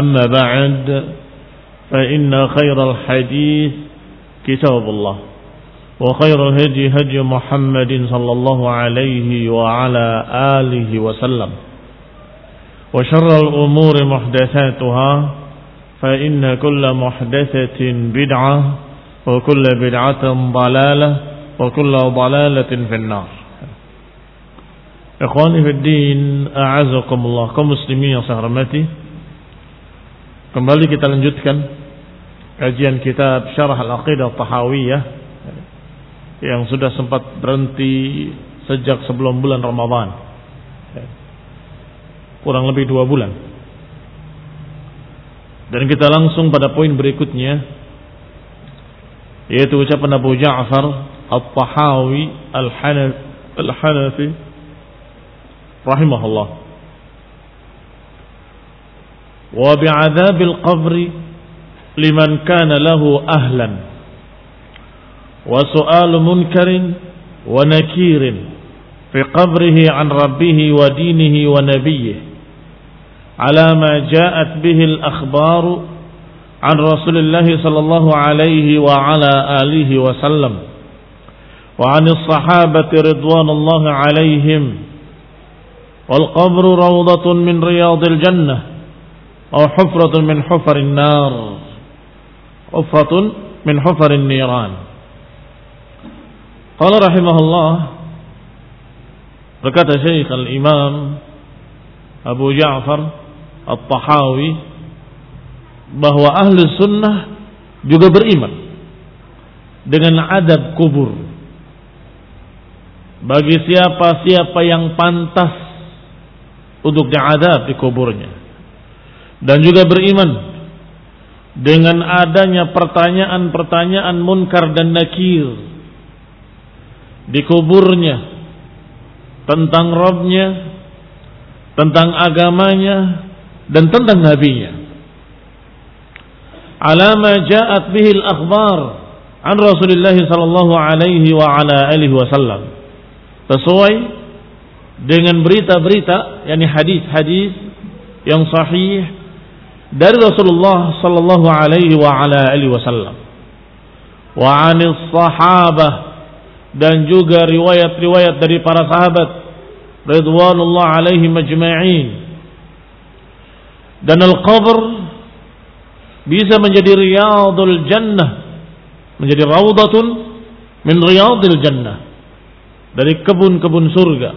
أما بعد فإن خير الحديث كتاب الله وخير الهدي هدي محمد صلى الله عليه وعلى آله وسلم وشر الأمور محدثاتها فإن كل محدثة بدعة وكل بدعة ضلالة وكل ضلالة في النار. إخواني في الدين أعزكم الله كمسلمين سهرمتي؟ Kembali kita lanjutkan kajian kitab Syarah Al-Aqidah Tahawiyah yang sudah sempat berhenti sejak sebelum bulan Ramadan. Kurang lebih dua bulan. Dan kita langsung pada poin berikutnya yaitu ucapan Abu Ja'far At-Tahawi Al-Hanafi rahimahullah وبعذاب القبر لمن كان له أهلا. وسؤال منكر ونكير في قبره عن ربه ودينه ونبيه على ما جاءت به الأخبار عن رسول الله صلى الله عليه وعلى آله وسلم وعن الصحابة رضوان الله عليهم. والقبر روضة من رياض الجنة. أو حفرة من حفر النار حفرة من حفر النيران قال رحمه الله berkata Syekh Al-Imam Abu Ja'far At-Tahawi bahwa ahli sunnah juga beriman dengan adab kubur bagi siapa-siapa yang pantas untuk diadab di kuburnya dan juga beriman dengan adanya pertanyaan-pertanyaan munkar dan nakir di kuburnya tentang Robnya, tentang agamanya, dan tentang nabinya. Alama ja'at bihil akhbar an Rasulullah sallallahu alaihi wa ala alihi wasallam. Sesuai dengan berita-berita, yakni hadis-hadis yang sahih dari Rasulullah sallallahu alaihi wa ala alihi wasallam. Wa 'anis sahabah. Dan juga riwayat-riwayat dari para sahabat. Ridwanullah alaihi majma'in. Dan al-qabr bisa menjadi riyadul jannah. Menjadi raudatun min riyadil jannah. Dari kebun-kebun surga.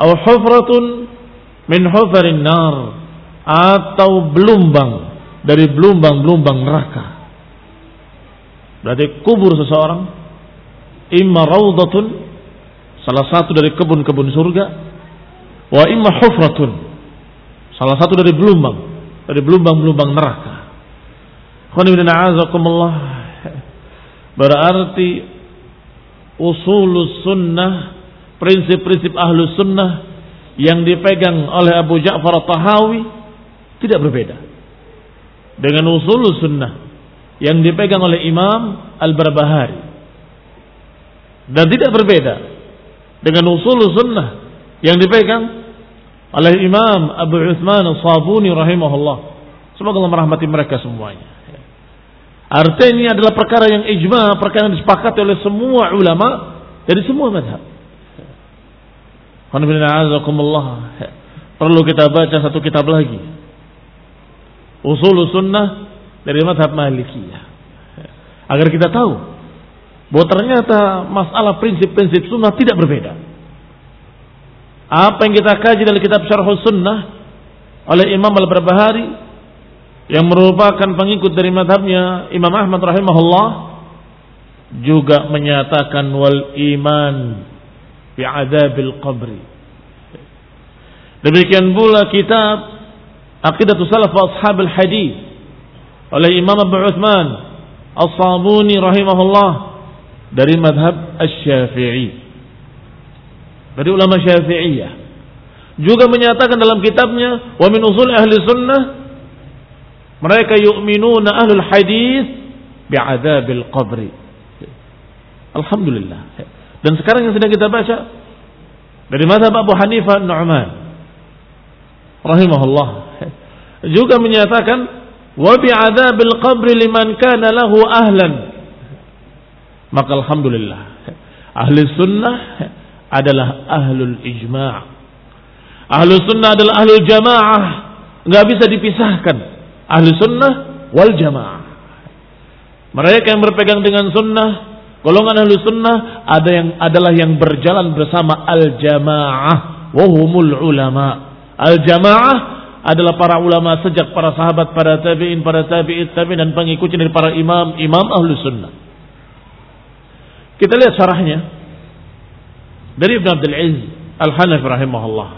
Atau hufratun min hufarin nar atau belumbang dari belumbang-belumbang neraka Berarti kubur seseorang imma raudatun salah satu dari kebun-kebun surga wa imma hufratun salah satu dari belumbang dari belumbang-belumbang neraka. Berarti usul sunnah prinsip-prinsip ahlu sunnah yang dipegang oleh Abu Ja'far Tahawi tidak berbeda dengan usul sunnah yang dipegang oleh Imam Al-Barbahari. Dan tidak berbeda dengan usul sunnah yang dipegang oleh Imam Abu Uthman Al-Sabuni rahimahullah. Semoga Allah merahmati mereka semuanya. Artinya ini adalah perkara yang ijma, perkara yang disepakati oleh semua ulama dari semua madhab. Perlu kita baca satu kitab lagi. Usul sunnah dari madhab Malikiyah. Agar kita tahu bahwa ternyata masalah prinsip-prinsip sunnah tidak berbeda. Apa yang kita kaji dalam kitab Syarh Sunnah oleh Imam Al-Barbahari yang merupakan pengikut dari madhabnya Imam Ahmad rahimahullah juga menyatakan wal iman bi adabil qabri. Demikian pula kitab Aqidatus Salaf wa Ashabil Hadis oleh Imam Abu Uthman As-Sabuni rahimahullah dari madhab Asy-Syafi'i. Dari ulama Syafi'iyah. Juga menyatakan dalam kitabnya wa min usul ahli sunnah mereka yu'minuna ahlul hadis bi'adzabil qabri. Alhamdulillah. Dan sekarang yang sedang kita baca dari madhab Abu Hanifah Nu'man rahimahullah. Juga menyatakan wa bi'adzabil qabri liman kana lahu ahlan. Maka alhamdulillah ahli sunnah adalah ahlul ijma' ahli sunnah adalah ahlul jamaah. Nggak bisa dipisahkan. Ahli sunnah wal jamaah. Mereka yang berpegang dengan sunnah golongan ahli sunnah ada yang adalah yang berjalan bersama al jamaah wahumul ulama al jamaah adalah para ulama sejak para sahabat, para tabi'in, para tabi'in, tabi'in dan pengikutnya dari para imam, imam ahlu sunnah. Kita lihat syarahnya dari Ibn Abdul Aziz Al-Hanafi rahimahullah.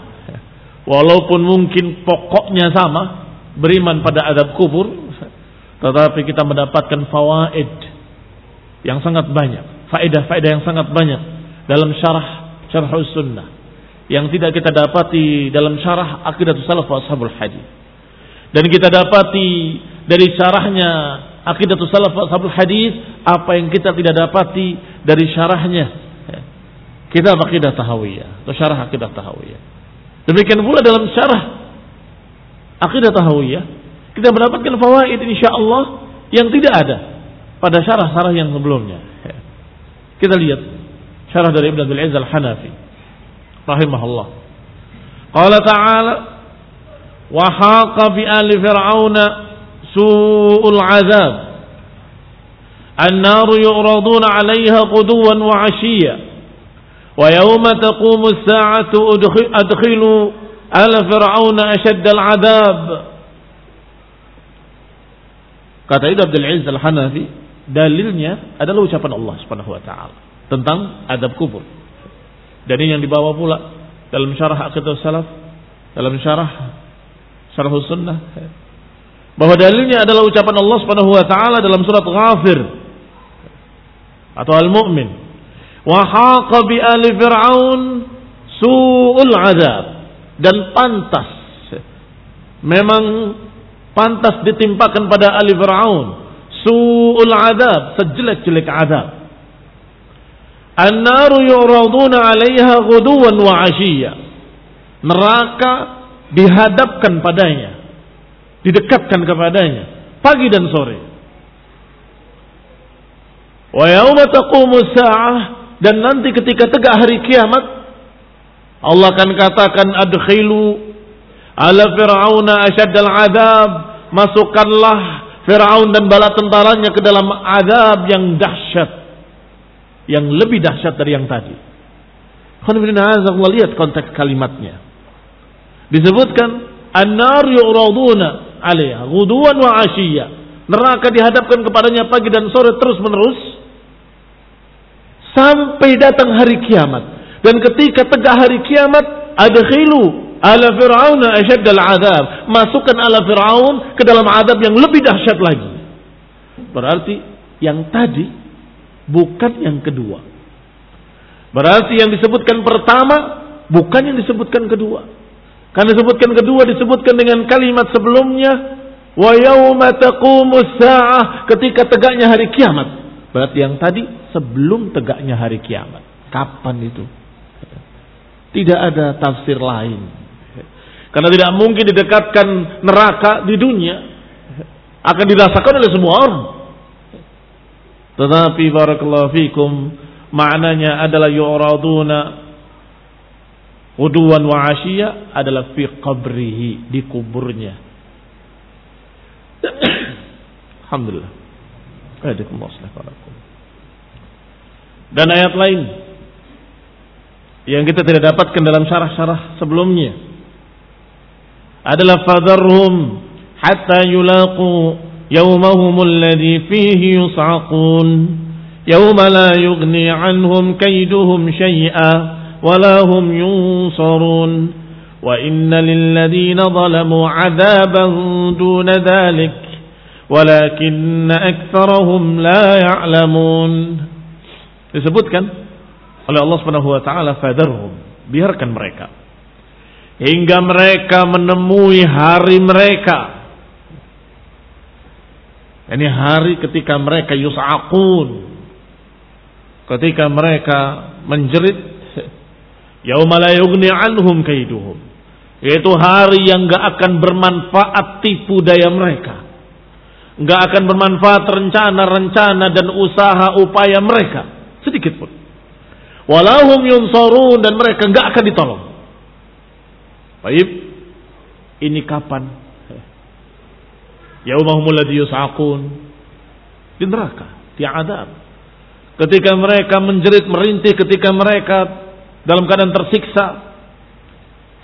Walaupun mungkin pokoknya sama, beriman pada adab kubur, tetapi kita mendapatkan fawaid yang sangat banyak, faedah-faedah yang sangat banyak dalam syarah syarah sunnah yang tidak kita dapati dalam syarah akidah salaf ashabul hadis. Dan kita dapati dari syarahnya akidah salaf ashabul hadis apa yang kita tidak dapati dari syarahnya kitab akidah tahawiyah atau syarah akidah tahawiyah. Demikian pula dalam syarah akidah tahawiyah kita mendapatkan fawaid insyaallah yang tidak ada pada syarah-syarah yang sebelumnya. Kita lihat syarah dari Ibn Abdul Aziz Al-Hanafi rahimahullah. Qala ta'ala wa haqa bi ali fir'auna su'ul 'adzab. Wa 'ashiyya. Wa yawma taqumu as-sa'atu adkhilu ala fir'auna ashadda al-'adzab. Kata Ibnu Abdul Aziz Al-Hanafi, dalilnya adalah ucapan Allah Subhanahu wa taala tentang adab kubur. Dan ini yang dibawa pula dalam syarah Aqidah Salaf, dalam syarah Syarah Sunnah. Bahwa dalilnya adalah ucapan Allah Subhanahu wa taala dalam surat Ghafir atau Al-Mu'min. Wa haqa bi ali fir'aun su'ul azab. Dan pantas memang pantas ditimpakan pada ali fir'aun su'ul azab sejelek-jelek azab An-naru yu'raduna 'alaiha ghuduwan wa 'ashiyya. Neraka dihadapkan padanya, didekatkan kepadanya pagi dan sore. Wa yauma taqumu dan nanti ketika tegak hari kiamat Allah akan katakan adkhilu ala fir'auna asyaddal adab masukkanlah Fir'aun dan bala tentaranya ke dalam azab yang dahsyat yang lebih dahsyat dari yang tadi. lihat konteks kalimatnya. Disebutkan an-nar yu'raduna 'alaiha ghuduwan wa 'ashiyya. neraka dihadapkan kepadanya pagi dan sore terus menerus sampai datang hari kiamat. Dan ketika tegak hari kiamat, ada khilu ala Fir'aun asyad al-adab. Masukkan ala Fir'aun ke dalam adab yang lebih dahsyat lagi. Berarti yang tadi bukan yang kedua. Berarti yang disebutkan pertama bukan yang disebutkan kedua. Karena disebutkan kedua disebutkan dengan kalimat sebelumnya wa yauma saah ketika tegaknya hari kiamat. Berarti yang tadi sebelum tegaknya hari kiamat. Kapan itu? Tidak ada tafsir lain. Karena tidak mungkin didekatkan neraka di dunia. Akan dirasakan oleh semua orang. Tetapi barakallahu fikum maknanya adalah yu'raduna uduwan wa asyiya adalah fi qabrihi di kuburnya. Alhamdulillah. Dan ayat lain yang kita tidak dapatkan dalam syarah-syarah sebelumnya adalah fadharhum hatta yulaqu yawmahum alladhi fihi yus'aqun yawma la yughni anhum kayduhum shay'a wala hum yunsarun wa inna lilladhina zalamu 'adaban duna dhalik walakin aktharahum la ya'lamun disebutkan oleh Allah Subhanahu wa taala fadharhum biarkan mereka hingga mereka menemui hari mereka. Ini hari ketika mereka yus'aqun. Ketika mereka menjerit yauma la yughni anhum kaiduhum. Yaitu hari yang gak akan bermanfaat tipu daya mereka. Gak akan bermanfaat rencana-rencana dan usaha upaya mereka. Sedikit pun. Walahum yunsarun dan mereka gak akan ditolong. Baik, ini kapan? Yaumahumul ladzi yus'aqun di neraka, di adab. Ketika mereka menjerit merintih, ketika mereka dalam keadaan tersiksa,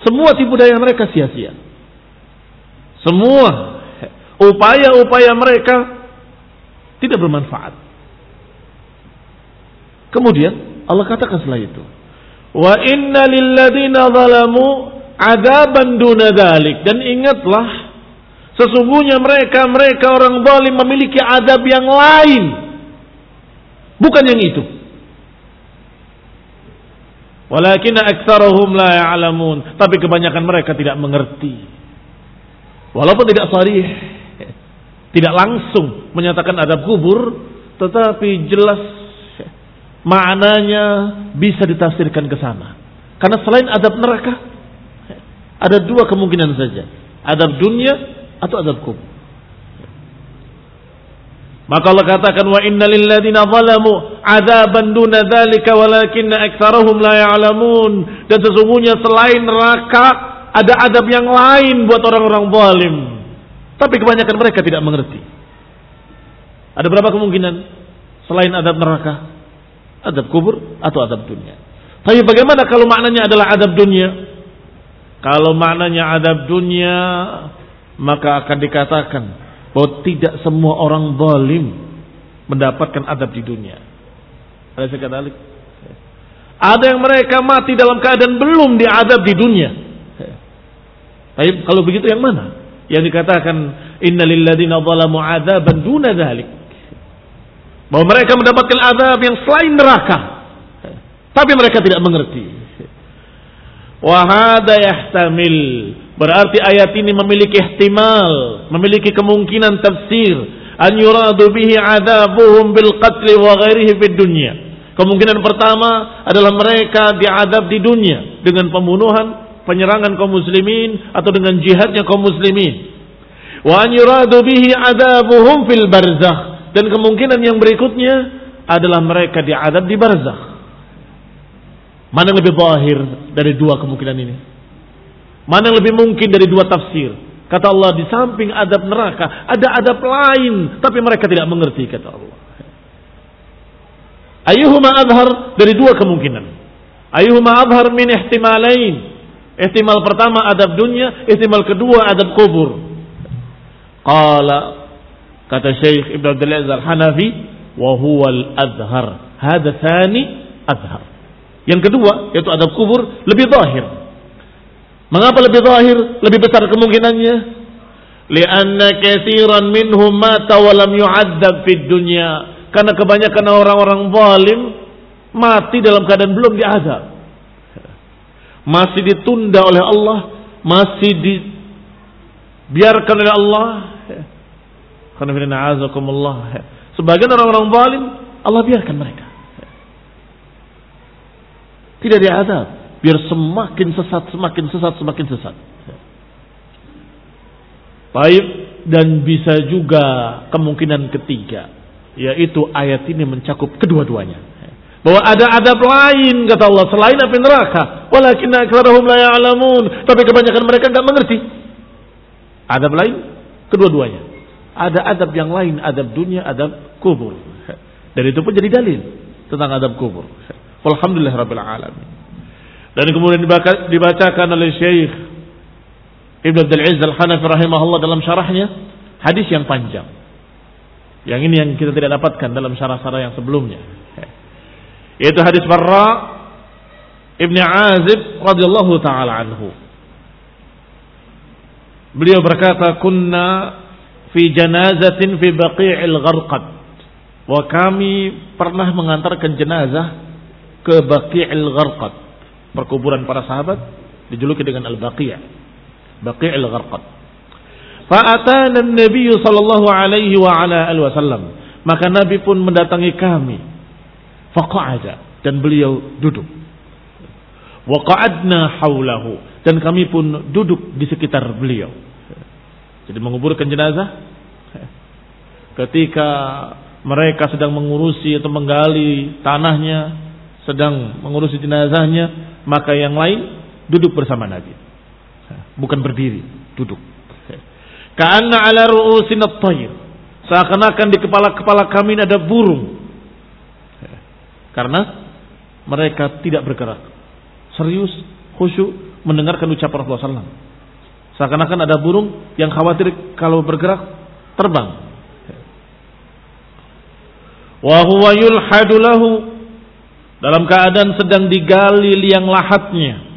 semua tipu daya mereka sia-sia. Semua upaya-upaya mereka tidak bermanfaat. Kemudian Allah katakan setelah itu, "Wa inna lilladzina zalamu adaban duna dalik. Dan ingatlah, sesungguhnya mereka, mereka orang zalim memiliki adab yang lain. Bukan yang itu. Walakin aktsarahum la ya'lamun. Tapi kebanyakan mereka tidak mengerti. Walaupun tidak sarih, tidak langsung menyatakan adab kubur, tetapi jelas maknanya bisa ditafsirkan ke sana. Karena selain adab neraka, ada dua kemungkinan saja. Adab dunia atau adab kubur. Maka Allah katakan wa inna lilladzina zalamu adzaban duna dzalika walakinna aktsarahum la ya'lamun. Dan sesungguhnya selain neraka ada adab yang lain buat orang-orang zalim. Tapi kebanyakan mereka tidak mengerti. Ada berapa kemungkinan selain adab neraka? Adab kubur atau adab dunia. Tapi bagaimana kalau maknanya adalah adab dunia? Kalau maknanya adab dunia, maka akan dikatakan bahwa tidak semua orang zalim mendapatkan adab di dunia. Ada. Ada yang mereka mati dalam keadaan belum diadab di dunia. Tapi kalau begitu yang mana? Yang dikatakan innalilladzina zalamu adzaban duna dzalik. Bahwa mereka mendapatkan adab yang selain neraka. Tapi mereka tidak mengerti. Wahada yahtamil. Berarti ayat ini memiliki ihtimal, memiliki kemungkinan tafsir. An yuradu bihi adabuhum bil qatli wa ghairihi fid dunya. Kemungkinan pertama adalah mereka diadab di dunia dengan pembunuhan, penyerangan kaum muslimin atau dengan jihadnya kaum muslimin. Wa an yuradu bihi adabuhum fil barzakh. Dan kemungkinan yang berikutnya adalah mereka diadab di barzakh. Mana yang lebih zahir dari dua kemungkinan ini? Mana yang lebih mungkin dari dua tafsir? Kata Allah di samping adab neraka ada adab lain tapi mereka tidak mengerti kata Allah. Ayuhuma adhar dari dua kemungkinan. Ayuhuma adhar min ihtimalain. Ihtimal pertama adab dunia, ihtimal kedua adab kubur. Qala Kata Syekh Ibn Abdul Aziz Al-Hanafi, wa huwa al-adhar. Hada thani adhar. Yang kedua, yaitu adab kubur lebih zahir. Mengapa lebih zahir? Lebih besar kemungkinannya? Lianna katsiran minhum mata wa lam yu'adzab fid dunya. Karena kebanyakan orang-orang zalim mati dalam keadaan belum diazab. Masih ditunda oleh Allah, masih dibiarkan oleh Allah. Sebagian orang-orang zalim Allah biarkan mereka. Tidak diazab. Biar semakin sesat, semakin sesat, semakin sesat. Baik. Dan bisa juga kemungkinan ketiga. Yaitu ayat ini mencakup kedua-duanya. Bahwa ada adab lain kata Allah selain api neraka. Walakin aktsarahum la ya'lamun. Tapi kebanyakan mereka nggak mengerti. Adab lain kedua-duanya. Ada adab yang lain, adab dunia, adab kubur. Dan itu pun jadi dalil tentang adab kubur. Alhamdulillah Rabbil Alamin. Dan kemudian dibacakan oleh Syekh Ibn Abdul Aziz Al-Hanafi rahimahullah dalam syarahnya hadis yang panjang. Yang ini yang kita tidak dapatkan dalam syarah-syarah yang sebelumnya. Yaitu hadis Barra Ibn Azib radhiyallahu taala anhu. Beliau berkata, "Kunna fi janazatin fi Baqi'il Gharqad." Wa kami pernah mengantarkan jenazah ke Baqi'il Gharqad. Perkuburan para sahabat dijuluki dengan Al-Baqi'. Baqi'il Gharqad. Fa'atana Nabi sallallahu alaihi wa ala alihi wasallam. Maka Nabi pun mendatangi kami. Faqa'ada dan beliau duduk. Wa qa'adna haulahu dan kami pun duduk di sekitar beliau. Jadi menguburkan jenazah ketika mereka sedang mengurusi atau menggali tanahnya sedang mengurusi jenazahnya, maka yang lain duduk bersama Nabi. Bukan berdiri, duduk. Karena ala ru'usin at-tayr. Seakan-akan di kepala-kepala kami ada burung. Karena mereka tidak bergerak. Serius, khusyuk mendengarkan ucapan Rasulullah SAW. Seakan-akan ada burung yang khawatir kalau bergerak terbang. Wa huwa yulhadu lahu dalam keadaan sedang digali liang lahatnya.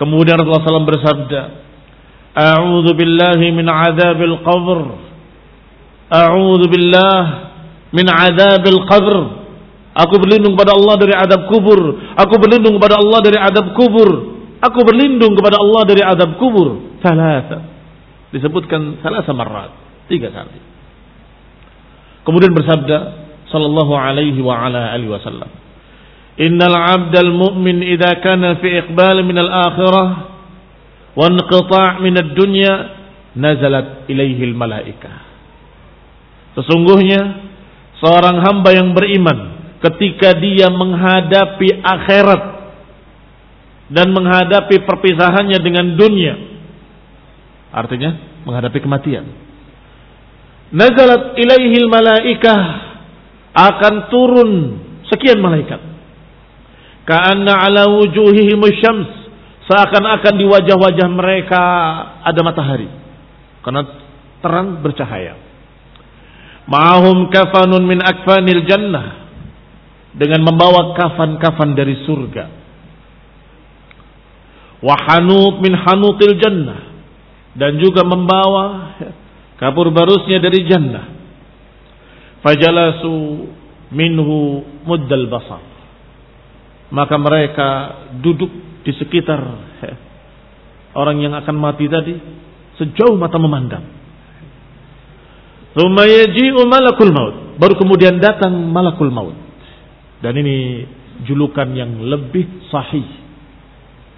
Kemudian Rasulullah SAW bersabda, A'udhu billahi min azabil qabr. A'udhu billah min azabil qabr. Aku berlindung kepada Allah dari adab kubur. Aku berlindung kepada Allah dari adab kubur. Aku berlindung kepada Allah dari adab kubur. Salasa. Disebutkan salasa marat. Tiga kali. Kemudian bersabda sallallahu alaihi wa ala alihi wasallam. Innal 'abdal mu'min idza kana fi iqbal min al-akhirah wa inqita' min ad-dunya nazalat ilaihi al-malaikah. Sesungguhnya seorang hamba yang beriman ketika dia menghadapi akhirat dan menghadapi perpisahannya dengan dunia artinya menghadapi kematian nazalat ilaihi al-malaikah akan turun sekian malaikat Ka'anna ala wujuhihim syams. Seakan-akan di wajah-wajah mereka ada matahari. Karena terang bercahaya. Ma'ahum kafanun min akfanil jannah. Dengan membawa kafan-kafan dari surga. Wahanut min hanutil jannah. Dan juga membawa kapur barusnya dari jannah. Fajalasu minhu muddal basar maka mereka duduk di sekitar orang yang akan mati tadi sejauh mata memandang. malakul maut. Baru kemudian datang malakul maut. Dan ini julukan yang lebih sahih.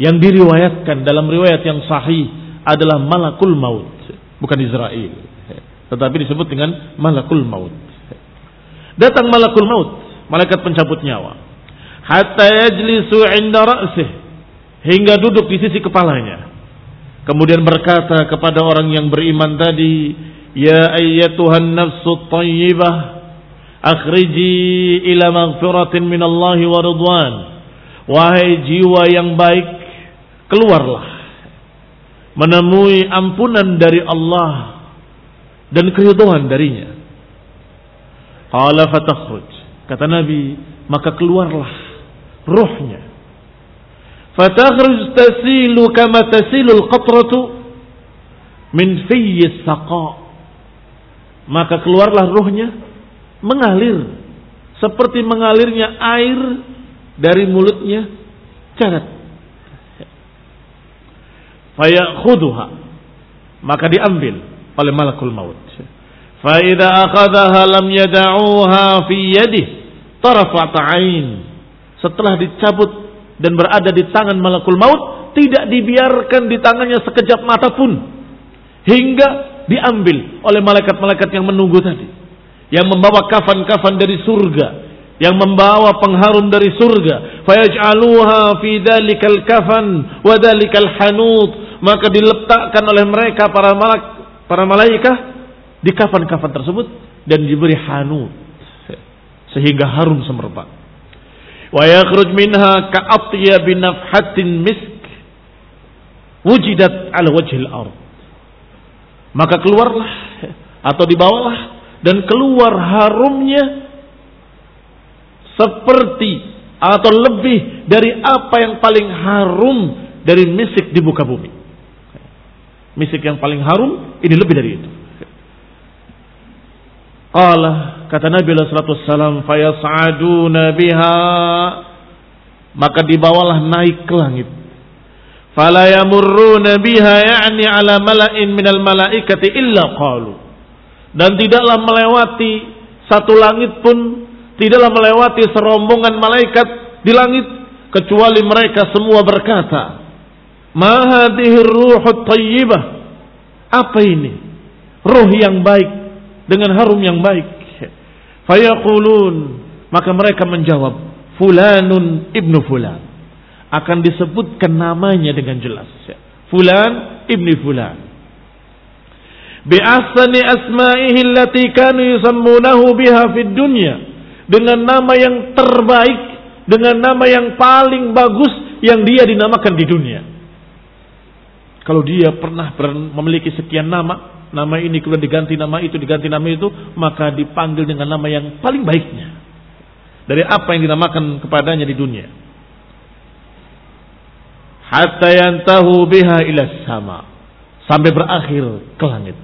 Yang diriwayatkan dalam riwayat yang sahih adalah malakul maut. Bukan Israel. Tetapi disebut dengan malakul maut. Datang malakul maut. Malaikat pencabut nyawa hatta yajlisu inda ra'sih hingga duduk di sisi kepalanya. Kemudian berkata kepada orang yang beriman tadi, "Ya ayyatuhan nafsu thayyibah, akhriji ila maghfiratin min Allah wa ridwan." Wahai jiwa yang baik, keluarlah menemui ampunan dari Allah dan keridhaan darinya. Qala fatakhruj. Kata Nabi, maka keluarlah ruhnya. Fatakhruj tasilu kama tasilu al-qatratu min fiyyi saqa. Maka keluarlah ruhnya mengalir seperti mengalirnya air dari mulutnya carat. Fayakhudhuha maka diambil oleh malakul maut. Fa idza akhadhaha lam yad'uha fi yadihi tarafat ain. Setelah dicabut dan berada di tangan malakul maut, tidak dibiarkan di tangannya sekejap mata pun hingga diambil oleh malaikat-malaikat yang menunggu tadi. Yang membawa kafan-kafan dari surga, yang membawa pengharum dari surga. Fayaj'aluha fi dalikal kafan wa dalikal hanut. Maka diletakkan oleh mereka para malak, para malaikat di kafan-kafan tersebut dan diberi hanut sehingga harum semerbak. Wa yakhruj minha ka'atyab nafhatin misk wujidat ala wajhil. Maka keluarlah atau dibawalah dan keluar harumnya seperti atau lebih dari apa yang paling harum dari misik di muka bumi. Misik yang paling harum ini lebih dari itu. Qala kata Nabi wasallam fayas'aduna biha maka dibawalah naik ke langit. Fala yamurruna biha ya'ni ala mala'in minal malaikati illa qalu. Dan tidaklah melewati satu langit pun tidaklah melewati serombongan malaikat di langit kecuali mereka semua berkata, "Ma hadhihi ruhut thayyibah?" Apa ini? Ruh yang baik dengan harum yang baik. Fayaqulun maka mereka menjawab fulanun ibnu fulan akan disebutkan namanya dengan jelas. Fulan ibni fulan. Bi'asani asma'ihi allati kanu yusammunahu biha fid dunya dengan nama yang terbaik dengan nama yang paling bagus yang dia dinamakan di dunia. Kalau dia pernah memiliki sekian nama, nama ini kemudian diganti nama itu, diganti nama itu, maka dipanggil dengan nama yang paling baiknya. Dari apa yang dinamakan kepadanya di dunia. Hatta yantahu biha ila sama. Sampai berakhir ke langit.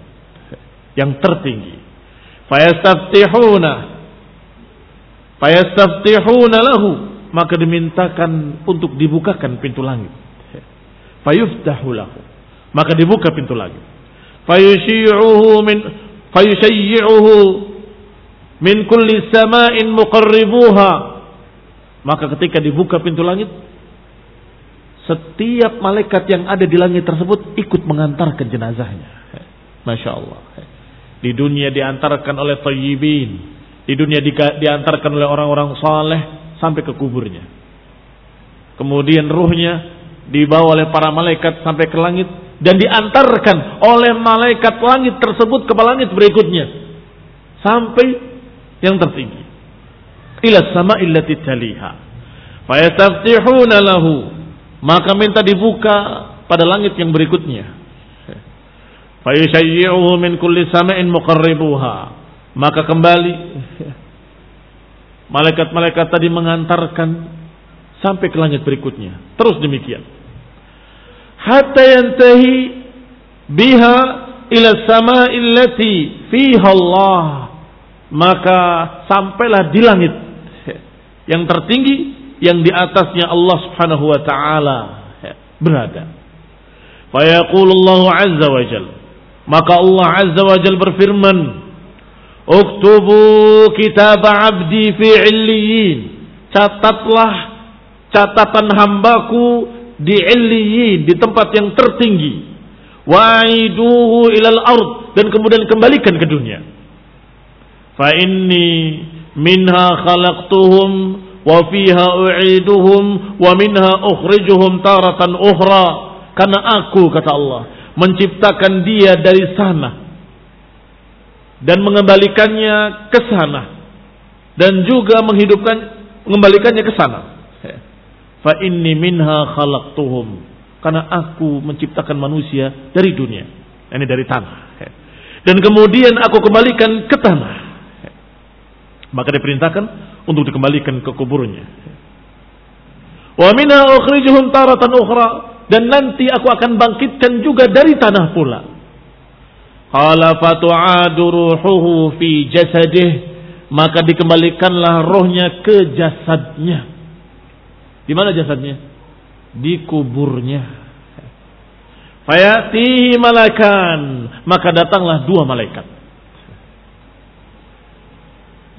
Yang tertinggi. Fayastaftihuna. Fayastaftihuna lahu. Maka dimintakan untuk dibukakan pintu langit. Fayuftahu lahu. Maka dibuka pintu langit fayusyi'uhu min min kulli sama'in muqarribuha maka ketika dibuka pintu langit setiap malaikat yang ada di langit tersebut ikut mengantarkan jenazahnya. Masya Allah. Di dunia diantarkan oleh tayyibin. Di dunia di, diantarkan oleh orang-orang saleh sampai ke kuburnya. Kemudian ruhnya dibawa oleh para malaikat sampai ke langit dan diantarkan oleh malaikat langit tersebut ke langit berikutnya. Sampai yang tertinggi. Ila sama illati taliha. Fayastaftihuna lahu. Maka minta dibuka pada langit yang berikutnya. Fayushayyi'uhu min kulli sama'in muqarribuha. Maka kembali malaikat-malaikat tadi mengantarkan sampai ke langit berikutnya. Terus demikian hatta yantahi biha ila sama illati fiha Allah maka sampailah di langit yang tertinggi yang di atasnya Allah Subhanahu wa taala berada. Fa Allah azza wa jal. Maka Allah azza wa jal berfirman, "Uktubu kitab 'abdi fi 'illiyin." Catatlah catatan hambaku di illiyin, di tempat yang tertinggi. Wa'iduhu ilal ard dan kemudian kembalikan ke dunia. Fa inni minha khalaqtuhum wa fiha u'iduhum wa minha ukhrijuhum taratan ukhra. Karena aku kata Allah menciptakan dia dari sana dan mengembalikannya ke sana dan juga menghidupkan mengembalikannya ke sana Fa inni minha khalaqtuhum. Karena aku menciptakan manusia dari dunia. Ini dari tanah. Dan kemudian aku kembalikan ke tanah. Maka diperintahkan untuk dikembalikan ke kuburnya. Wa minha ukhrijuhum taratan ukhra dan nanti aku akan bangkitkan juga dari tanah pula. Qala fatu'adu ruhuhu fi jasadih maka dikembalikanlah rohnya ke jasadnya. Di mana jasadnya? Di kuburnya. Fayatihi malakan. Maka datanglah dua malaikat.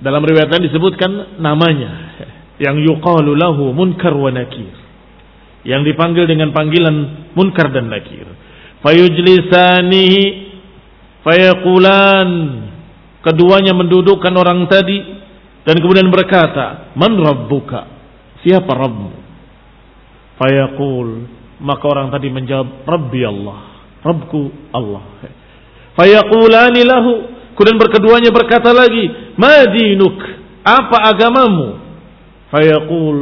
Dalam riwayat lain disebutkan namanya. Yang yuqalu lahu munkar wa nakir. Yang dipanggil dengan panggilan munkar dan nakir. Fayujlisanihi fayaqulan. Keduanya mendudukkan orang tadi. Dan kemudian berkata, Man rabbuka? Siapa Rabbmu? Fayaqul, maka orang tadi menjawab, Rabbi Allah. Rabbku Allah. Fayaqulani lahu. Kemudian berkeduanya berkata lagi, Madinuk. Apa agamamu? Fayaqul.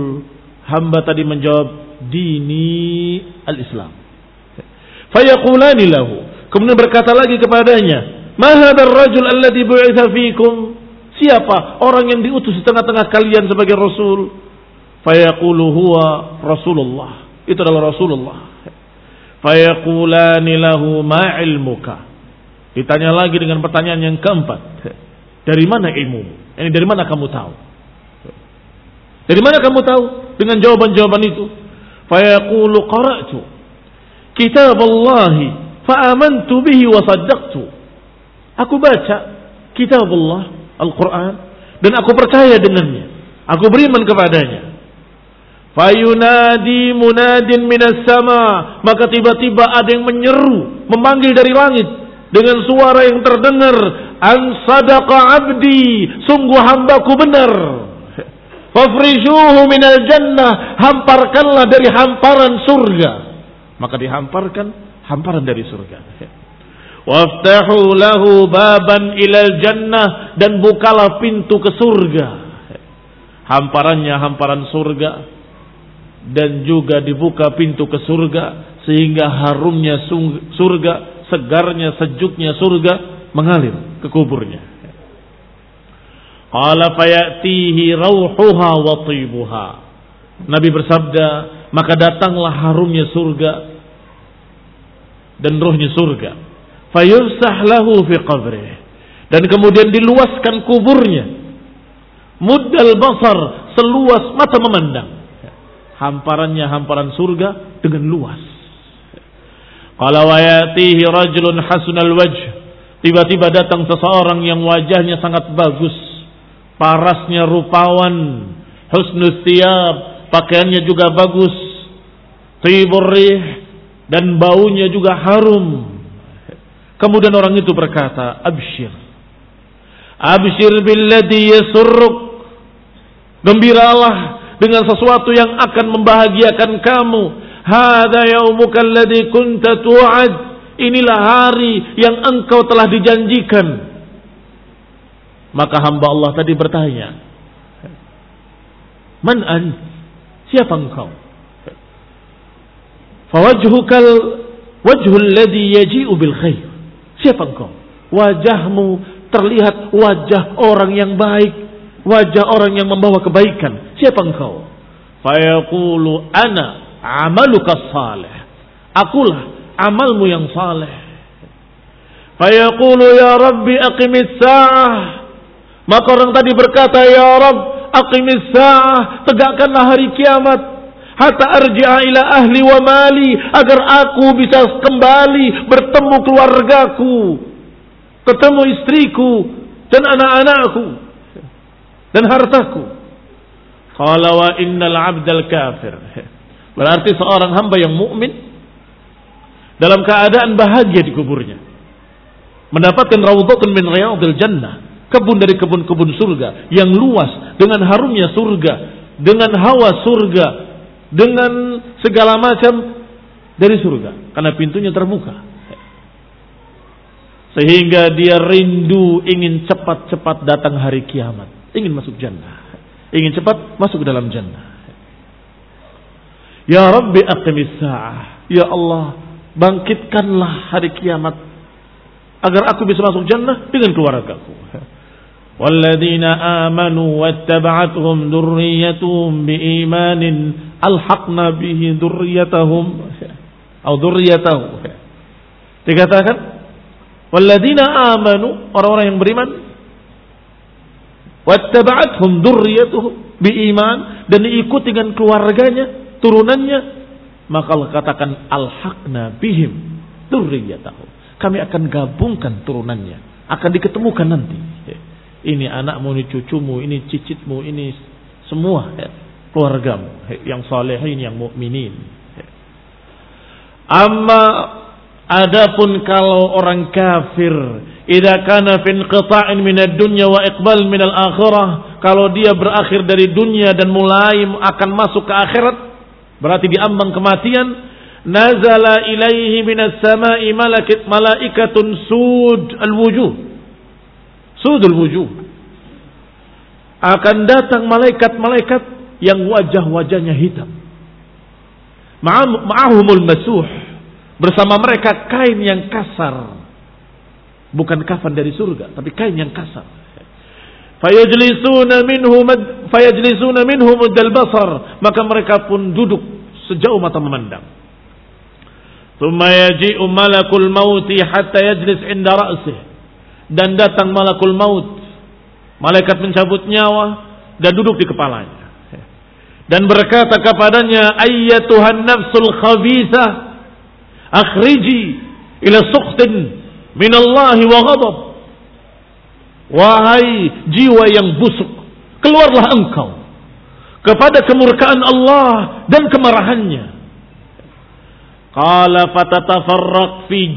Hamba tadi menjawab, Dini al-Islam. Fayaqulani lahu. Kemudian berkata lagi kepadanya, Mahadar rajul alladhi bu'itha fikum. Siapa orang yang diutus di tengah-tengah kalian sebagai Rasul? Fayaqulu huwa Rasulullah. Itu adalah Rasulullah. Fayaqulani lahu ma ilmuka. Ditanya lagi dengan pertanyaan yang keempat. Dari mana ilmu? Ini dari mana kamu tahu? Dari mana kamu tahu? Dengan jawaban-jawaban itu. Fayaqulu qara'tu kitab Allah fa'amantu bihi wa saddaqtu. Aku baca kitab Allah, Al-Quran, dan aku percaya dengannya. Aku beriman kepadanya. Fayunadi munadin minas sama. Maka tiba-tiba ada yang menyeru. Memanggil dari langit. Dengan suara yang terdengar. An sadaqa abdi. Sungguh hambaku benar. Fafrishuhu minal jannah. Hamparkanlah dari hamparan surga. Maka dihamparkan hamparan dari surga. Waftahu lahu baban ilal jannah. Dan bukalah pintu ke surga. Hamparannya hamparan surga dan juga dibuka pintu ke surga sehingga harumnya surga, segarnya, sejuknya surga mengalir ke kuburnya. Qala fayatihi rauhuha wa. Nabi bersabda, maka datanglah harumnya surga dan rohnya surga. Lahu fi qabrih. Dan kemudian diluaskan kuburnya. Muddal basar, seluas mata memandang hamparannya hamparan surga dengan luas. Kalau wayatihi rajulun hasunal wajh. Tiba-tiba datang seseorang yang wajahnya sangat bagus. Parasnya rupawan. Husnul thiyab. Pakaiannya juga bagus. Tibur Dan baunya juga harum. Kemudian orang itu berkata, Abshir. Abshir billadhi yasurruk. Gembiralah dengan sesuatu yang akan membahagiakan kamu. Hada yaumuka alladhi kunta tu'ad. Inilah hari yang engkau telah dijanjikan. Maka hamba Allah tadi bertanya, Man an? Siapa engkau? Fawajhukal wajhul ladhi yaji'u bil khair. Siapa engkau? Wajahmu terlihat wajah orang yang baik wajah orang yang membawa kebaikan. Siapa engkau? Fayaqulu ana amaluka salih. Akulah amalmu yang saleh. Fayaqulu ya Rabbi aqimis sa'ah. Maka orang tadi berkata, Ya Rabb, aqimis sa'ah. Tegakkanlah hari kiamat. Hatta arji'a ila ahli wa mali. Agar aku bisa kembali bertemu keluargaku. Ketemu istriku dan anak-anakku dan hartaku. Qala wa innal abdal kafir. Berarti seorang hamba yang mukmin dalam keadaan bahagia di kuburnya. Mendapatkan raudhatun min riyadil jannah, kebun dari kebun-kebun surga yang luas dengan harumnya surga, dengan hawa surga, dengan segala macam dari surga karena pintunya terbuka. Sehingga dia rindu ingin cepat-cepat datang hari kiamat ingin masuk jannah. Ingin cepat masuk ke dalam jannah. Ya Rabbi aqimis sa'ah. Ya Allah, bangkitkanlah hari kiamat. agar aku bisa masuk jannah dengan keluargaku. Walladzina amanu wattaba'atuhum dzurriyyatuhum biimanin alhaqna bihi dzurriyyatahum atau dzurriyyatahum. Dikatakan walladzina amanu orang-orang yang beriman wattaba'atuhum dzurriyyatuhum biiman dan diikuti dengan keluarganya, turunannya, maka Allah katakan alhaqna bihim dzurriyyatahum. Kami akan gabungkan turunannya, akan diketemukan nanti. Ini anakmu, ini cucumu, ini cicitmu, ini semua ya, keluargamu yang salehin, yang mukminin. Amma adapun kalau orang kafir idza kana fi inqita'in min ad-dunya wa iqbal min al-akhirah kalau dia berakhir dari dunia dan mulai akan masuk ke akhirat berarti diambang kematian nazala ilaihi minas sama'i malakat malaikatun sud al-wujuh sudul wujuh. Akan datang malaikat-malaikat yang wajah-wajahnya hitam. Ma'ahumul masuh. Bersama mereka kain yang kasar. Bukan kafan dari surga, tapi kain yang kasar. Fayajlisuna minhu fayajlisuna minhu muddal basar. Maka mereka pun duduk sejauh mata memandang. Thumma yaji'u malakul mauti hatta yajlis inda ra'sih dan datang malakul maut malaikat mencabut nyawa dan duduk di kepalanya dan berkata kepadanya ayyatuhan nafsul khabithah akhriji ila sukhtin minallahi wa ghadab. Wahai jiwa yang busuk keluarlah engkau kepada kemurkaan Allah dan kemarahannya. Qala fatatafarraq fi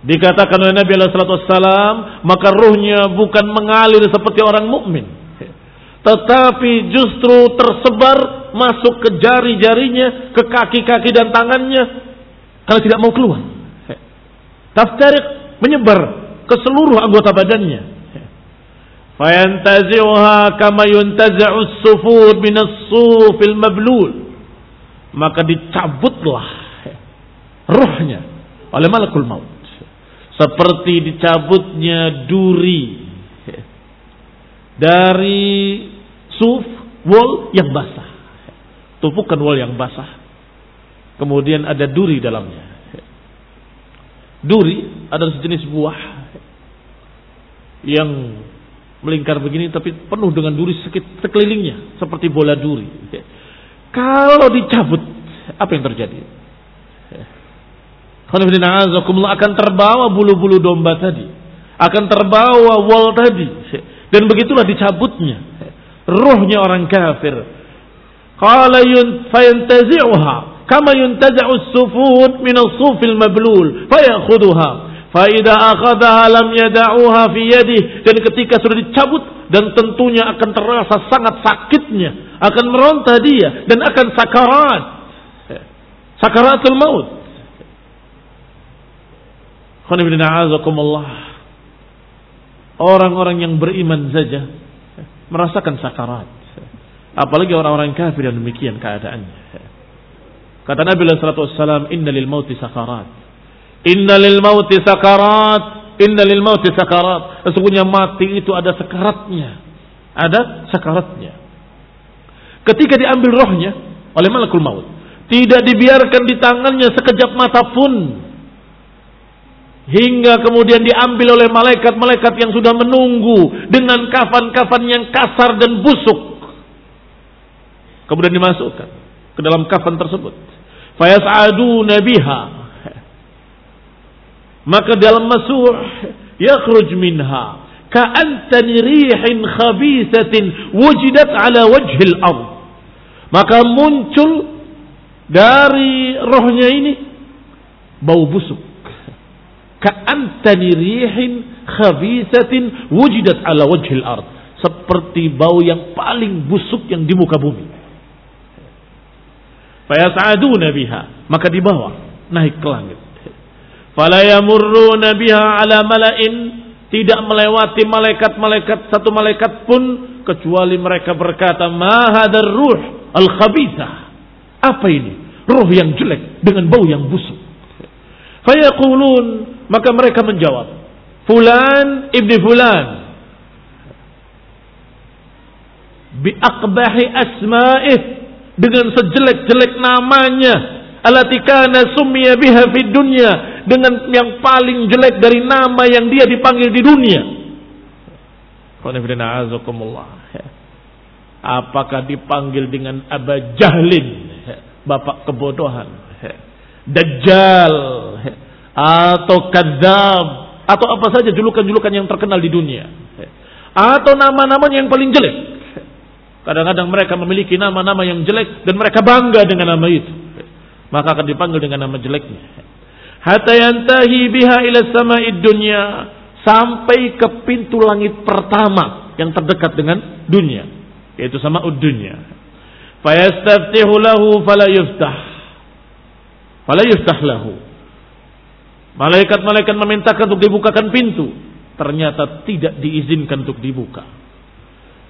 Dikatakan oleh Nabi SAW, maka ruhnya bukan mengalir seperti orang mukmin, tetapi justru tersebar masuk ke jari-jarinya, ke kaki-kaki dan tangannya, kalau tidak mau keluar. Taftarik menyebar ke seluruh anggota badannya. Fayantazi'uha kama yuntaza'us sufur minas sufil mablul. Maka dicabutlah ruhnya oleh malakul maut seperti dicabutnya duri dari suf wol yang basah tumpukan wol yang basah kemudian ada duri dalamnya duri adalah sejenis buah yang melingkar begini tapi penuh dengan duri sekelilingnya seperti bola duri kalau dicabut apa yang terjadi akan terbawa bulu-bulu domba tadi. Akan terbawa wol tadi. Dan begitulah dicabutnya. Ruhnya orang kafir. Kama yuntaza'u sufud min as-sufil mablul. Fayakhuduha. Faida akhadaha lam yada'uha fi yadih. Dan ketika sudah dicabut. Dan tentunya akan terasa sangat sakitnya. Akan meronta dia. Dan akan sakarat. Sakaratul maut Orang-orang yang beriman saja merasakan sakarat. Apalagi orang-orang kafir yang demikian keadaannya. Kata Nabi SAW, Inna lil mauti sakarat. Inna lil mauti sakarat. Inna lil mauti sakarat. Sesungguhnya mati itu ada sakaratnya. Ada sakaratnya. Ketika diambil rohnya oleh malakul maut. Tidak dibiarkan di tangannya sekejap mata pun Hingga kemudian diambil oleh malaikat-malaikat yang sudah menunggu dengan kafan-kafan yang kasar dan busuk. Kemudian dimasukkan ke dalam kafan tersebut. Fayas'adu nabiha. Maka dalam masuh yakhruj minha ka'antani rihin khabisatin wujidat ala wajhil ard. Maka muncul dari rohnya ini bau busuk ka'antani rihin khabisatin wujidat ala wajhil ard seperti bau yang paling busuk yang di muka bumi fayas'aduna biha. Maka dibawa naik ke langit. Fala yamurruna biha ala mala'in. Tidak melewati malaikat-malaikat satu malaikat pun kecuali mereka berkata ma hadar ruh al khabithah apa ini? Ruh yang jelek dengan bau yang busuk. Fayaqulun Maka mereka menjawab, Fulan ibni Fulan. Biakbahi asma'ih. Dengan sejelek-jelek namanya. Alatikana summiya biha fid dunya. Dengan yang paling jelek dari nama yang dia dipanggil di dunia. Apakah dipanggil dengan Aba Jahlin, bapak kebodohan, Dajjal, atau Kadzab, atau apa saja julukan-julukan yang terkenal di dunia. Atau nama-namanya yang paling jelek. Kadang-kadang mereka memiliki nama-nama yang jelek dan mereka bangga dengan nama itu. Maka akan dipanggil dengan nama jeleknya. Hatta yantahi biha ila sama'id dunya sampai ke pintu langit pertama yang terdekat dengan dunia, yaitu sama dunya. Fayastaftihu lahu fala yuftah. Fala yuftah lahu. Malaikat-malaikat memintakan untuk dibukakan pintu. Ternyata tidak diizinkan untuk dibuka.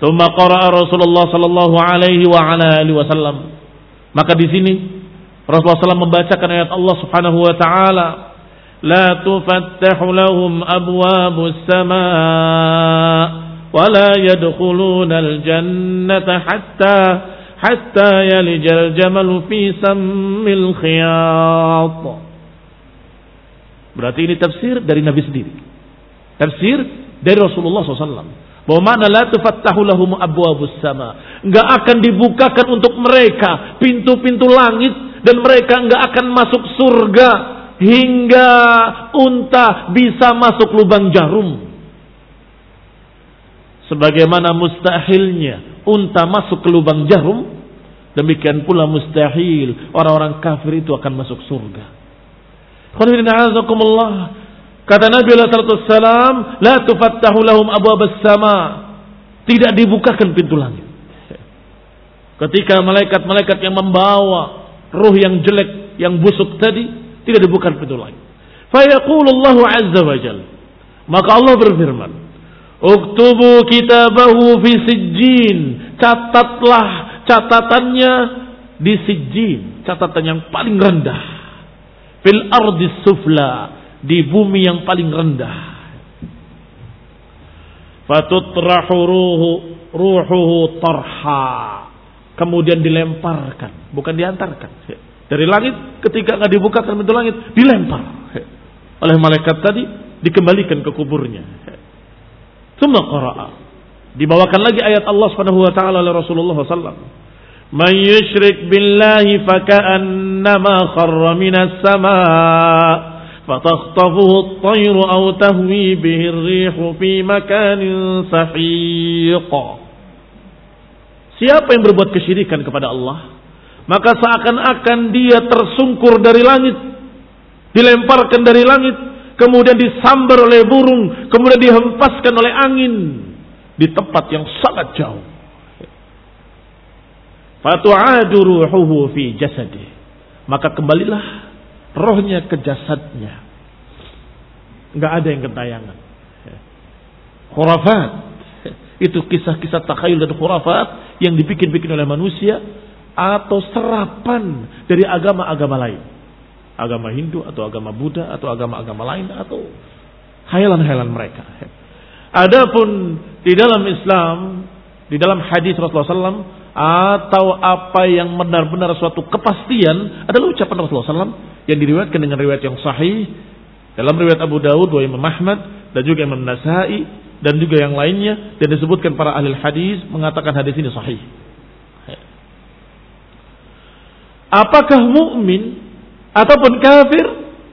Thumma qara'a Rasulullah sallallahu alaihi wa ala alihi wasallam. Maka di sini Rasulullah SAW membacakan ayat Allah Subhanahu wa taala, "La tufattahu lahum abwabus samaa wa la yadkhuluna al-jannata hatta hatta yalijal jamal fi sammil khiyat. Berarti ini tafsir dari Nabi sendiri. Tafsir dari Rasulullah SAW. Bahwa mana la tufattahu lahum abwabus sama. Enggak akan dibukakan untuk mereka pintu-pintu langit dan mereka enggak akan masuk surga hingga unta bisa masuk lubang jarum. Sebagaimana mustahilnya unta masuk ke lubang jarum, demikian pula mustahil orang-orang kafir itu akan masuk surga. Kata Nabi SAW, La tufattahu lahum sama. Tidak dibukakan pintu langit. Ketika malaikat-malaikat yang membawa ruh yang jelek, yang busuk tadi, tidak dibuka pintu langit. Fayaqulullahu azza wa jal. Maka Allah berfirman, Uktubu kitabahu fi sijjin. Catatlah catatannya di sijjin. Catatan yang paling rendah. Fil ardi sufla. Di bumi yang paling rendah. Fatutrahu ruhu, ruhuhu tarha. Kemudian dilemparkan. Bukan diantarkan. Dari langit ketika nggak dibukakan pintu langit. Dilempar. Oleh malaikat tadi. Dikembalikan ke kuburnya. Summa qara'a. Dibawakan lagi ayat Allah Subhanahu wa taala oleh Rasulullah sallallahu Man yushrik billahi faka'annama kharra minas sama' فتخطفه الطير أو تهوي به الريح في مكان سحيق Siapa yang berbuat kesyirikan kepada Allah Maka seakan-akan dia tersungkur dari langit Dilemparkan dari langit kemudian disambar oleh burung, kemudian dihempaskan oleh angin di tempat yang sangat jauh. Fatu'adu ruhuhu fi jasadi. Maka kembalilah rohnya ke jasadnya. Enggak ada yang kentayangan. Khurafat. Itu kisah-kisah takhayul dan khurafat yang dibikin-bikin oleh manusia atau serapan dari agama-agama lain agama Hindu atau agama Buddha atau agama-agama lain atau hayalan-hayalan mereka. Adapun di dalam Islam, di dalam hadis Rasulullah SAW atau apa yang benar-benar suatu kepastian adalah ucapan Rasulullah SAW yang diriwayatkan dengan riwayat yang sahih dalam riwayat Abu Dawud, wa Imam Ahmad dan juga Imam Nasai dan juga yang lainnya dan disebutkan para ahli hadis mengatakan hadis ini sahih. Apakah mukmin ataupun kafir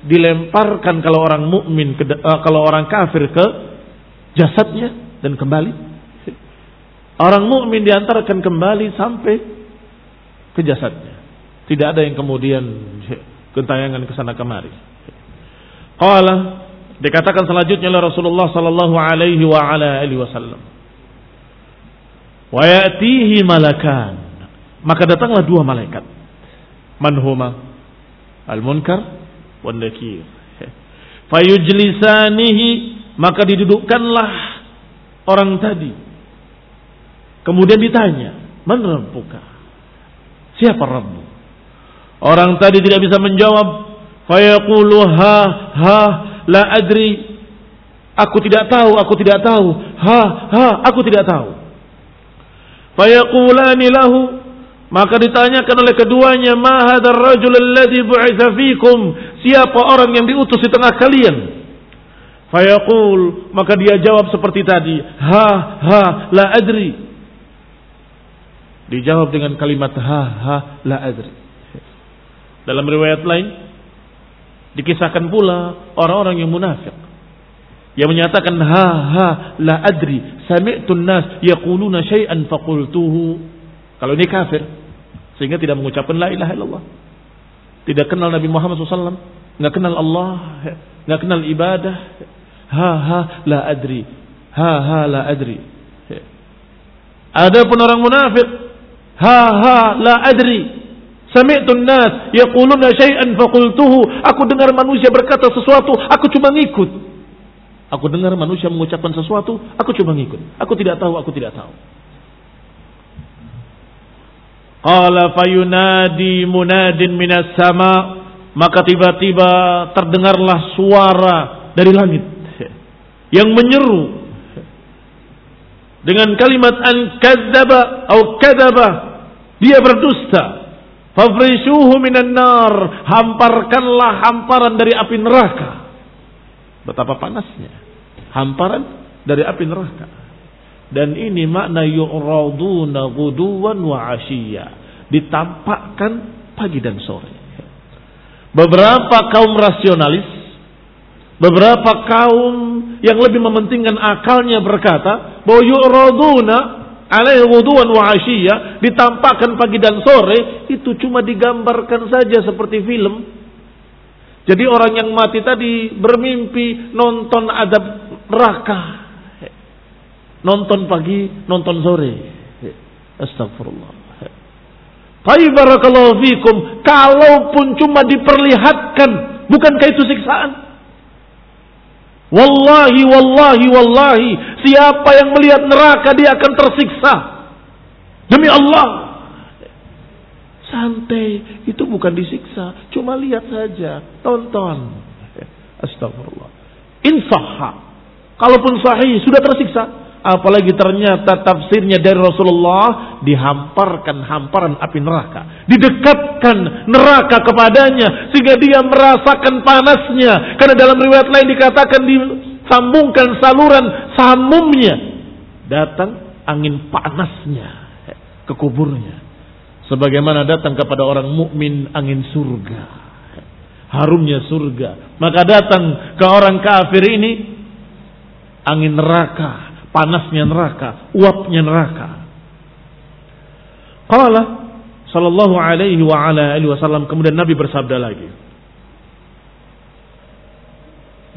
dilemparkan kalau orang mukmin uh, kalau orang kafir ke jasadnya dan kembali. Orang mukmin diantarkan kembali sampai ke jasadnya. Tidak ada yang kemudian kentayangan ke sana kemari. Qala dikatakan selanjutnya oleh Rasulullah sallallahu alaihi wa ala alihi wasallam. Wa ya'tihi malakan. Maka datanglah dua malaikat. Manhuma al-munkar wan nakir. Fayujlisanihi maka didudukkanlah orang tadi. Kemudian ditanya, "Man rabbuka?" Siapa Rabbu? Orang tadi tidak bisa menjawab. Fayaqulu ha ha la adri. Aku tidak tahu, aku tidak tahu. Ha, ha, aku tidak tahu. Fayaqulani lahu maka ditanyakan oleh keduanya, "Ma hadzal rajul alladhi bu'itsa fikum?" Siapa orang yang diutus di tengah kalian? Fayaqul, maka dia jawab seperti tadi, "Ha, ha, la adri." Dijawab dengan kalimat ha, ha, la adri. Dalam riwayat lain dikisahkan pula orang-orang yang munafik yang menyatakan ha ha la adri sami'tu nas yaquluna syai'an faqultuhu. Kalau ini kafir sehingga tidak mengucapkan la ilaha illallah. Tidak kenal Nabi Muhammad SAW nggak kenal Allah nggak kenal ibadah. Ha ha la adri ha ha la adri. Ada pun orang munafik ha ha la adri Sami'tu nas yaquluna syai'an faqultuhu. Aku dengar manusia berkata sesuatu, aku cuma ngikut. Aku dengar manusia mengucapkan sesuatu, aku cuma ngikut. Aku tidak tahu, aku tidak tahu. Qala fayunadi munadin minas sama maka tiba-tiba terdengarlah suara dari langit yang menyeru dengan kalimat an kadzaba atau kadzaba dia berdusta fafrishuhu minan nar hamparkanlah hamparan dari api neraka Betapa panasnya. Hamparan dari api neraka. Dan ini makna yu'raduna guduwan wa asyiya. Ditampakkan pagi dan sore. Beberapa kaum rasionalis, beberapa kaum yang lebih mementingkan akalnya berkata bahwa yu'raduna alaihi guduwan wa asyiya ditampakkan pagi dan sore itu cuma digambarkan saja seperti film jadi orang yang mati tadi bermimpi nonton adab neraka. Nonton pagi, nonton sore. Astagfirullah. Tapi barakallahu fikum, kalaupun cuma diperlihatkan, bukankah itu siksaan? Wallahi, wallahi, wallahi, siapa yang melihat neraka dia akan tersiksa. Demi Allah, Santai, itu bukan disiksa, cuma lihat saja, tonton. Astagfirullah. Insahha. Kalaupun sahih sudah tersiksa, apalagi ternyata tafsirnya dari Rasulullah dihamparkan hamparan api neraka, didekatkan neraka kepadanya sehingga dia merasakan panasnya. Karena dalam riwayat lain dikatakan disambungkan saluran samumnya, datang angin panasnya ke kuburnya. Sebagaimana datang kepada orang mukmin angin surga. Harumnya surga. Maka datang ke orang kafir ini angin neraka panasnya neraka uapnya neraka qala sallallahu alaihi wa ala alihi wasallam kemudian nabi bersabda lagi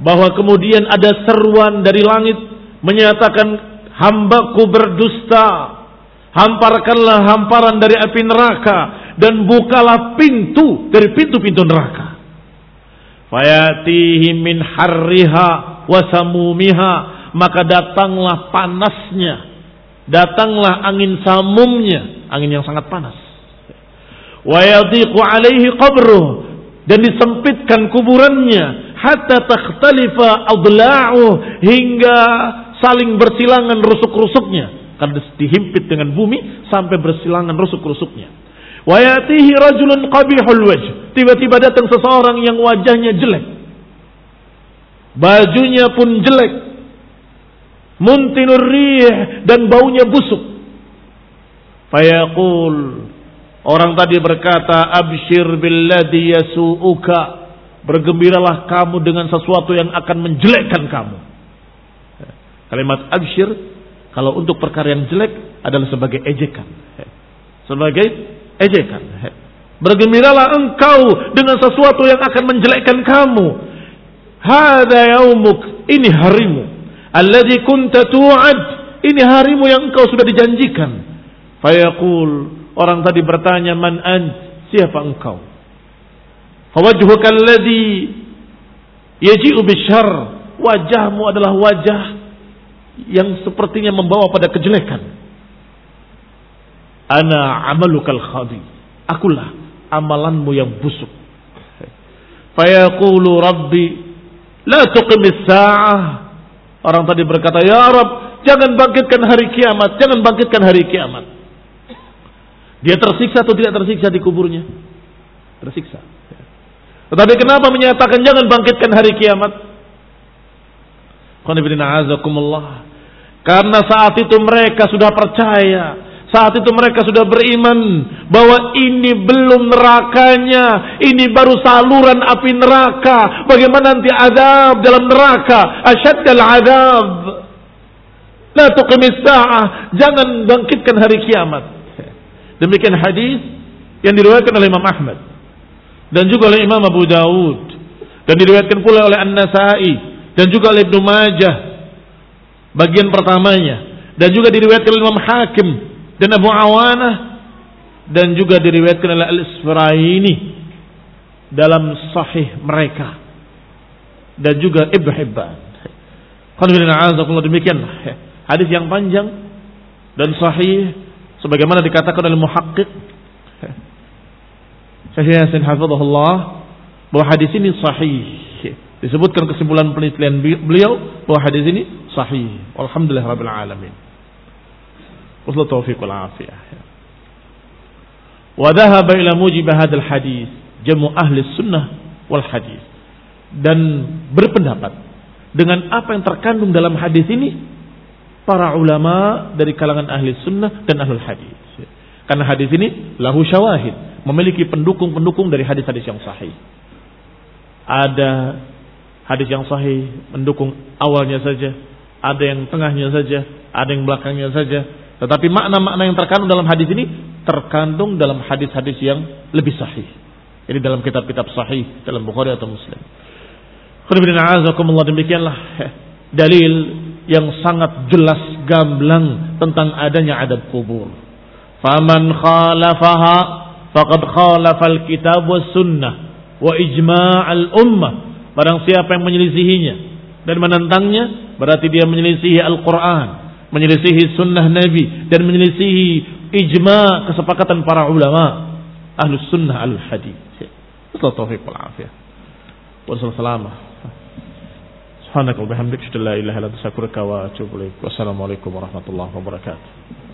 bahwa kemudian ada seruan dari langit menyatakan hambaku berdusta Hamparkanlah hamparan dari api neraka dan bukalah pintu dari pintu-pintu neraka. Fayatihi min harriha wasamumiha maka datanglah panasnya, datanglah angin samumnya, angin yang sangat panas. Alaihi dan disempitkan kuburannya hatta takhtalifa adla'uh hingga saling bersilangan rusuk-rusuknya karena dihimpit dengan bumi sampai bersilangan rusuk-rusuknya. Wayatihi rajulun qabihul wajh. Tiba-tiba datang seseorang yang wajahnya jelek. Bajunya pun jelek. Muntinur rih dan baunya busuk. Fayaqul Orang tadi berkata, Abshir billadhi yasu'uka. Bergembiralah kamu dengan sesuatu yang akan menjelekkan kamu. Kalimat abshir kalau untuk perkara yang jelek adalah sebagai ejekan. Sebagai ejekan. Bergembiralah engkau dengan sesuatu yang akan menjelekkan kamu. Hada yaumuk. Ini harimu. Alladhi kunta tu'ad. Ini harimu yang engkau sudah dijanjikan. Fayaqul. Orang tadi bertanya, man an? Siapa engkau? Fawajhuka alladhi yaji'u bishar. Wajahmu adalah wajah yang sepertinya membawa pada kejelekan. Ana amalukal khadi. Akulah amalanmu yang busuk. Fayaqulu rabbi La tuqimis sa'ah. Orang tadi berkata, "Ya Rabb, jangan bangkitkan hari kiamat, jangan bangkitkan hari kiamat." Dia tersiksa atau tidak tersiksa di kuburnya? Tersiksa. Tetapi kenapa menyatakan jangan bangkitkan hari kiamat? Karena saat itu mereka sudah percaya saat itu mereka sudah beriman bahwa ini belum nerakanya, ini baru saluran api neraka. Bagaimana nanti adab dalam neraka? Asyaddal adab. La tuqimis sa'ah. Jangan bangkitkan hari kiamat. Demikian hadis yang diriwayatkan oleh Imam Ahmad dan juga oleh Imam Abu Dawud dan diriwayatkan pula oleh An-Nasa'i dan juga oleh Ibnu Majah bagian pertamanya dan juga diriwayatkan oleh Imam Hakim dan Abu Awanah dan juga diriwayatkan oleh Al-Isfaraini dalam sahih mereka dan juga Ibnu Hibban. Demikian hadis yang panjang dan sahih sebagaimana dikatakan oleh muhaqqiq Syekh Yasin hafizahullah bahwa hadis ini sahih. Disebutkan kesimpulan penelitian beliau bahwa hadis ini sahih. Alhamdulillah rabbil alamin. Wassalamu taufiq wal afiyah. Ya. Wa dhahaba ila mujib hadzal hadis jamu ahli sunnah wal hadis. Dan berpendapat dengan apa yang terkandung dalam hadis ini para ulama dari kalangan ahli sunnah dan ahli hadis. Ya. Karena hadis ini lahu syawahid, memiliki pendukung-pendukung dari hadis-hadis yang sahih. Ada hadis yang sahih mendukung awalnya saja, ada yang tengahnya saja, ada yang belakangnya saja, tetapi makna-makna yang terkandung dalam hadis ini terkandung dalam hadis-hadis yang lebih sahih. Jadi dalam kitab-kitab sahih dalam Bukhari atau Muslim. demikianlah dalil yang sangat jelas gamblang tentang adanya adab kubur. Faman khalafaha faqad khalafa al-kitab was sunnah wa ijma' al-ummah. Barang siapa yang menyelisihinya dan menentangnya berarti dia menyelisihi Al-Qur'an menyelisihi sunnah Nabi dan menyelisihi ijma kesepakatan para ulama ahlus sunnah al hadis. Wassalamualaikum taufiq wabarakatuh.